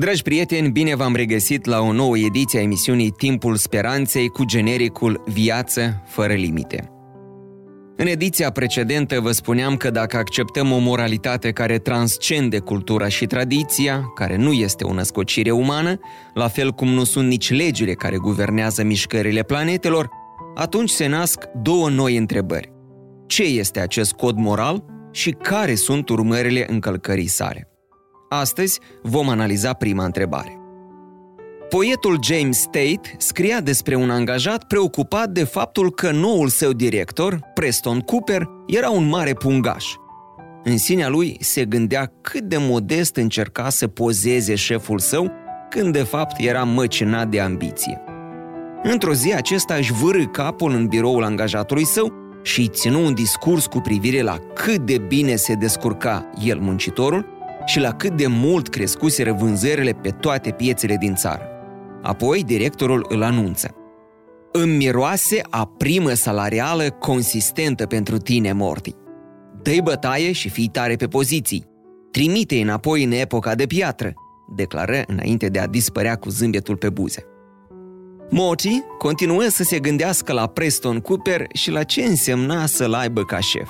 Dragi prieteni, bine v-am regăsit la o nouă ediție a emisiunii Timpul Speranței cu genericul Viață fără limite. În ediția precedentă vă spuneam că dacă acceptăm o moralitate care transcende cultura și tradiția, care nu este o născocire umană, la fel cum nu sunt nici legile care guvernează mișcările planetelor, atunci se nasc două noi întrebări. Ce este acest cod moral și care sunt urmările încălcării sale? Astăzi vom analiza prima întrebare. Poetul James Tate scria despre un angajat preocupat de faptul că noul său director, Preston Cooper, era un mare pungaș. În sinea lui se gândea cât de modest încerca să pozeze șeful său, când de fapt era măcinat de ambiție. Într-o zi acesta își vârâ capul în biroul angajatului său și îi ținu un discurs cu privire la cât de bine se descurca el muncitorul și la cât de mult crescuseră vânzările pe toate piețele din țară. Apoi directorul îl anunță. Îmi miroase a primă salarială consistentă pentru tine, Morty. Dă-i bătaie și fii tare pe poziții. Trimite înapoi în epoca de piatră, declară înainte de a dispărea cu zâmbetul pe buze. Morty continuă să se gândească la Preston Cooper și la ce însemna să-l aibă ca șef.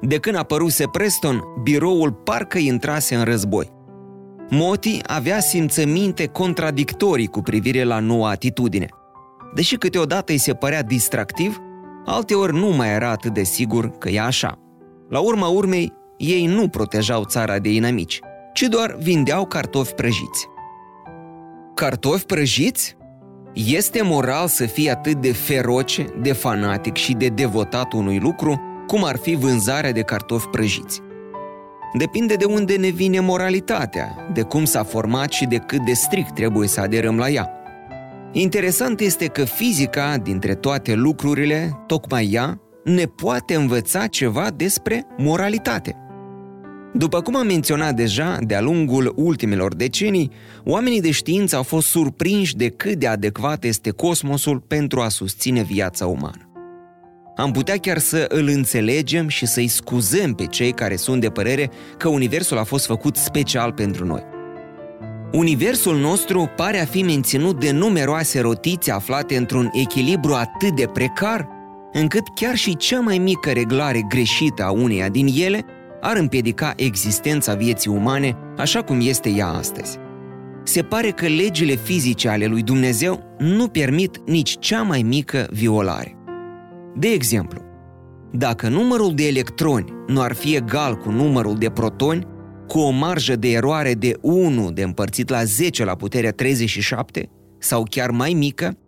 De când apăruse Preston, biroul parcă intrase în război. Moti avea simțăminte contradictorii cu privire la noua atitudine. Deși câteodată îi se părea distractiv, alteori nu mai era atât de sigur că e așa. La urma urmei, ei nu protejau țara de inamici, ci doar vindeau cartofi prăjiți. Cartofi prăjiți? Este moral să fii atât de feroce, de fanatic și de devotat unui lucru cum ar fi vânzarea de cartofi prăjiți. Depinde de unde ne vine moralitatea, de cum s-a format și de cât de strict trebuie să aderăm la ea. Interesant este că fizica, dintre toate lucrurile, tocmai ea, ne poate învăța ceva despre moralitate. După cum am menționat deja, de-a lungul ultimelor decenii, oamenii de știință au fost surprinși de cât de adecvat este cosmosul pentru a susține viața umană am putea chiar să îl înțelegem și să-i scuzăm pe cei care sunt de părere că Universul a fost făcut special pentru noi. Universul nostru pare a fi menținut de numeroase rotițe aflate într-un echilibru atât de precar, încât chiar și cea mai mică reglare greșită a uneia din ele ar împiedica existența vieții umane așa cum este ea astăzi. Se pare că legile fizice ale lui Dumnezeu nu permit nici cea mai mică violare. De exemplu, dacă numărul de electroni nu ar fi egal cu numărul de protoni, cu o marjă de eroare de 1 de împărțit la 10 la puterea 37, sau chiar mai mică,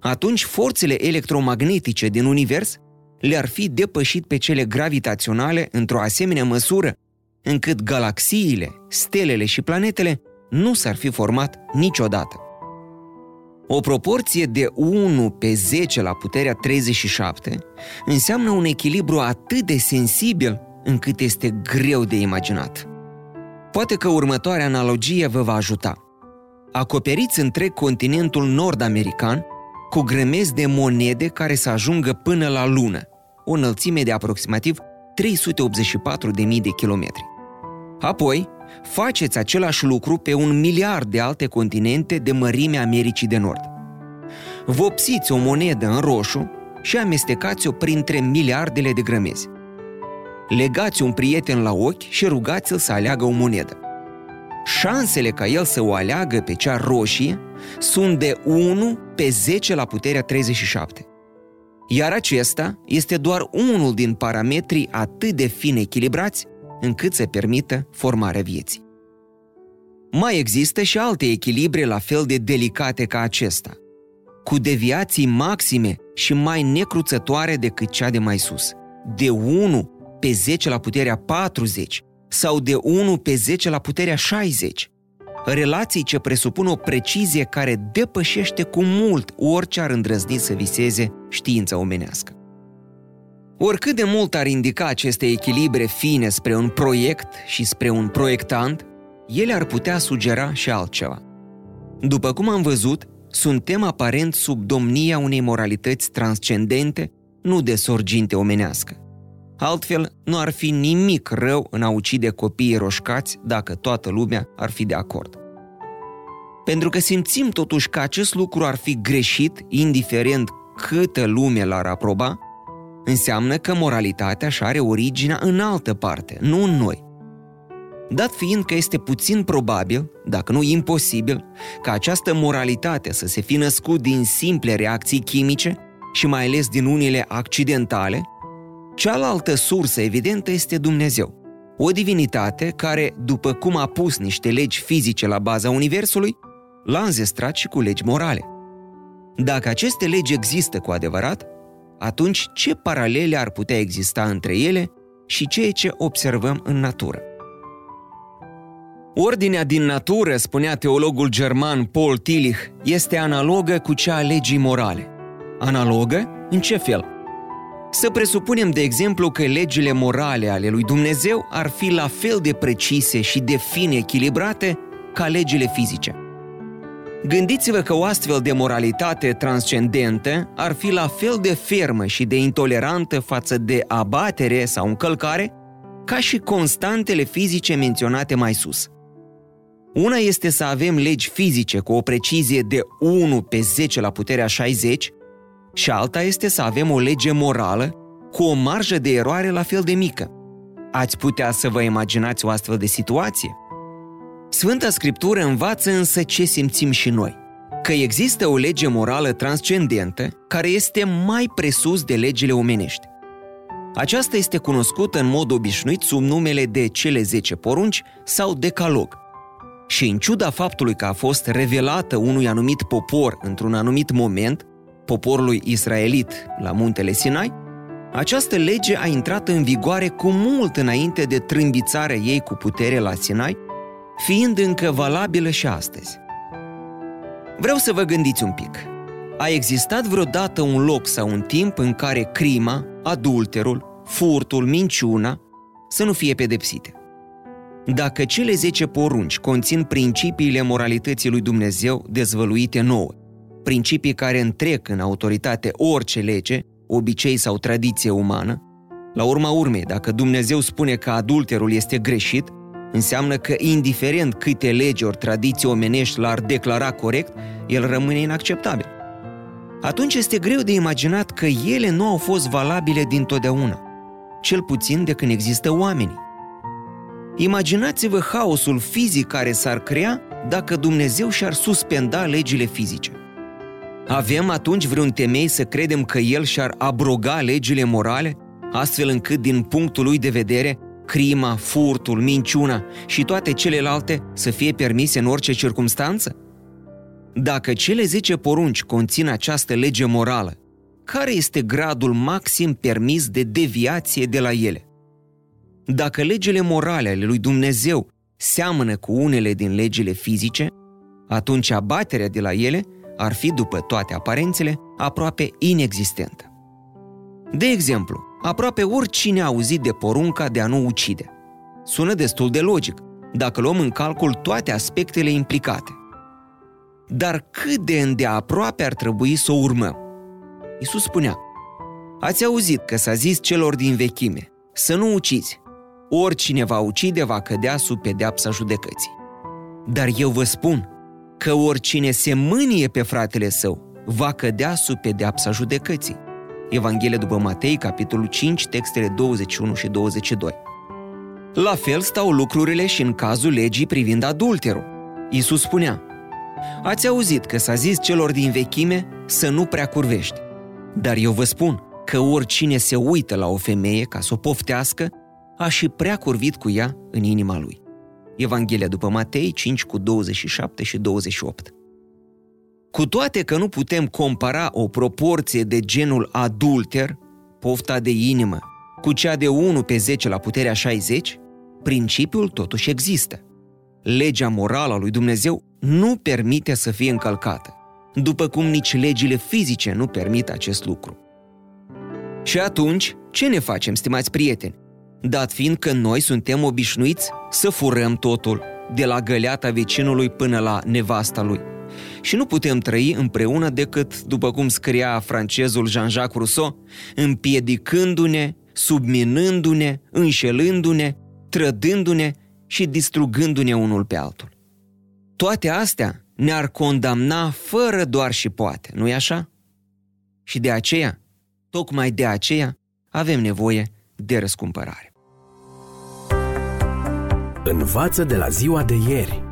atunci forțele electromagnetice din univers le-ar fi depășit pe cele gravitaționale într-o asemenea măsură, încât galaxiile, stelele și planetele nu s-ar fi format niciodată. O proporție de 1 pe 10 la puterea 37 înseamnă un echilibru atât de sensibil încât este greu de imaginat. Poate că următoarea analogie vă va ajuta. Acoperiți întreg continentul nord-american cu grămezi de monede care să ajungă până la lună, o înălțime de aproximativ 384.000 de kilometri. Apoi, faceți același lucru pe un miliard de alte continente de mărimea Americii de Nord. Vopsiți o monedă în roșu și amestecați-o printre miliardele de grămezi. Legați un prieten la ochi și rugați-l să aleagă o monedă. Șansele ca el să o aleagă pe cea roșie sunt de 1 pe 10 la puterea 37. Iar acesta este doar unul din parametrii atât de fin echilibrați încât să permită formarea vieții. Mai există și alte echilibre la fel de delicate ca acesta, cu deviații maxime și mai necruțătoare decât cea de mai sus, de 1 pe 10 la puterea 40 sau de 1 pe 10 la puterea 60. relații ce presupun o precizie care depășește cu mult orice ar îndrăzni să viseze știința omenească. Oricât de mult ar indica aceste echilibre fine spre un proiect și spre un proiectant, ele ar putea sugera și altceva. După cum am văzut, suntem aparent sub domnia unei moralități transcendente, nu de sorginte omenească. Altfel, nu ar fi nimic rău în a ucide copiii roșcați dacă toată lumea ar fi de acord. Pentru că simțim totuși că acest lucru ar fi greșit, indiferent câtă lume l-ar aproba, înseamnă că moralitatea și are originea în altă parte, nu în noi. Dat fiind că este puțin probabil, dacă nu imposibil, ca această moralitate să se fi născut din simple reacții chimice și mai ales din unele accidentale, cealaltă sursă evidentă este Dumnezeu. O divinitate care, după cum a pus niște legi fizice la baza Universului, l-a înzestrat și cu legi morale. Dacă aceste legi există cu adevărat, atunci ce paralele ar putea exista între ele și ceea ce observăm în natură? Ordinea din natură, spunea teologul german Paul Tillich, este analogă cu cea a legii morale. Analogă? În ce fel? Să presupunem, de exemplu, că legile morale ale lui Dumnezeu ar fi la fel de precise și de fine echilibrate ca legile fizice. Gândiți-vă că o astfel de moralitate transcendentă ar fi la fel de fermă și de intolerantă față de abatere sau încălcare ca și constantele fizice menționate mai sus. Una este să avem legi fizice cu o precizie de 1 pe 10 la puterea 60 și alta este să avem o lege morală cu o marjă de eroare la fel de mică. Ați putea să vă imaginați o astfel de situație? Sfânta Scriptură învață însă ce simțim și noi, că există o lege morală transcendentă care este mai presus de legile omenești. Aceasta este cunoscută în mod obișnuit sub numele de cele 10 porunci sau decalog. Și în ciuda faptului că a fost revelată unui anumit popor într-un anumit moment, poporului israelit la muntele Sinai, această lege a intrat în vigoare cu mult înainte de trâmbițarea ei cu putere la Sinai fiind încă valabilă și astăzi. Vreau să vă gândiți un pic. A existat vreodată un loc sau un timp în care crima, adulterul, furtul, minciuna să nu fie pedepsite? Dacă cele 10 porunci conțin principiile moralității lui Dumnezeu dezvăluite nouă, principii care întrec în autoritate orice lege, obicei sau tradiție umană, la urma urmei, dacă Dumnezeu spune că adulterul este greșit, Înseamnă că, indiferent câte legi ori tradiții omenești l-ar declara corect, el rămâne inacceptabil. Atunci este greu de imaginat că ele nu au fost valabile dintotdeauna, cel puțin de când există oamenii. Imaginați-vă haosul fizic care s-ar crea dacă Dumnezeu și-ar suspenda legile fizice. Avem atunci vreun temei să credem că El și-ar abroga legile morale, astfel încât, din punctul lui de vedere, crima, furtul, minciuna și toate celelalte să fie permise în orice circunstanță? Dacă cele 10 porunci conțin această lege morală, care este gradul maxim permis de deviație de la ele? Dacă legile morale ale lui Dumnezeu seamănă cu unele din legile fizice, atunci abaterea de la ele ar fi, după toate aparențele, aproape inexistentă. De exemplu, Aproape oricine a auzit de porunca de a nu ucide. Sună destul de logic, dacă luăm în calcul toate aspectele implicate. Dar cât de îndeaproape ar trebui să o urmăm? Iisus spunea, Ați auzit că s-a zis celor din vechime, să nu uciți. Oricine va ucide va cădea sub pedeapsa judecății. Dar eu vă spun că oricine se mânie pe fratele său va cădea sub pedeapsa judecății. Evanghelia după Matei, capitolul 5, textele 21 și 22. La fel stau lucrurile și în cazul legii privind adulterul. Iisus spunea, Ați auzit că s-a zis celor din vechime să nu prea curvești. Dar eu vă spun că oricine se uită la o femeie ca să o poftească, a și prea curvit cu ea în inima lui. Evanghelia după Matei 5 cu 27 și 28. Cu toate că nu putem compara o proporție de genul adulter, pofta de inimă, cu cea de 1 pe 10 la puterea 60, principiul totuși există. legea morală a lui Dumnezeu nu permite să fie încălcată, după cum nici legile fizice nu permit acest lucru. Și atunci, ce ne facem, stimați prieteni? Dat fiind că noi suntem obișnuiți să furăm totul, de la găleata vecinului până la nevasta lui. Și nu putem trăi împreună decât, după cum scria francezul Jean-Jacques Rousseau, împiedicându-ne, subminându-ne, înșelându-ne, trădându-ne și distrugându-ne unul pe altul. Toate astea ne-ar condamna fără doar și poate, nu-i așa? Și de aceea, tocmai de aceea, avem nevoie de răscumpărare. Învață de la ziua de ieri.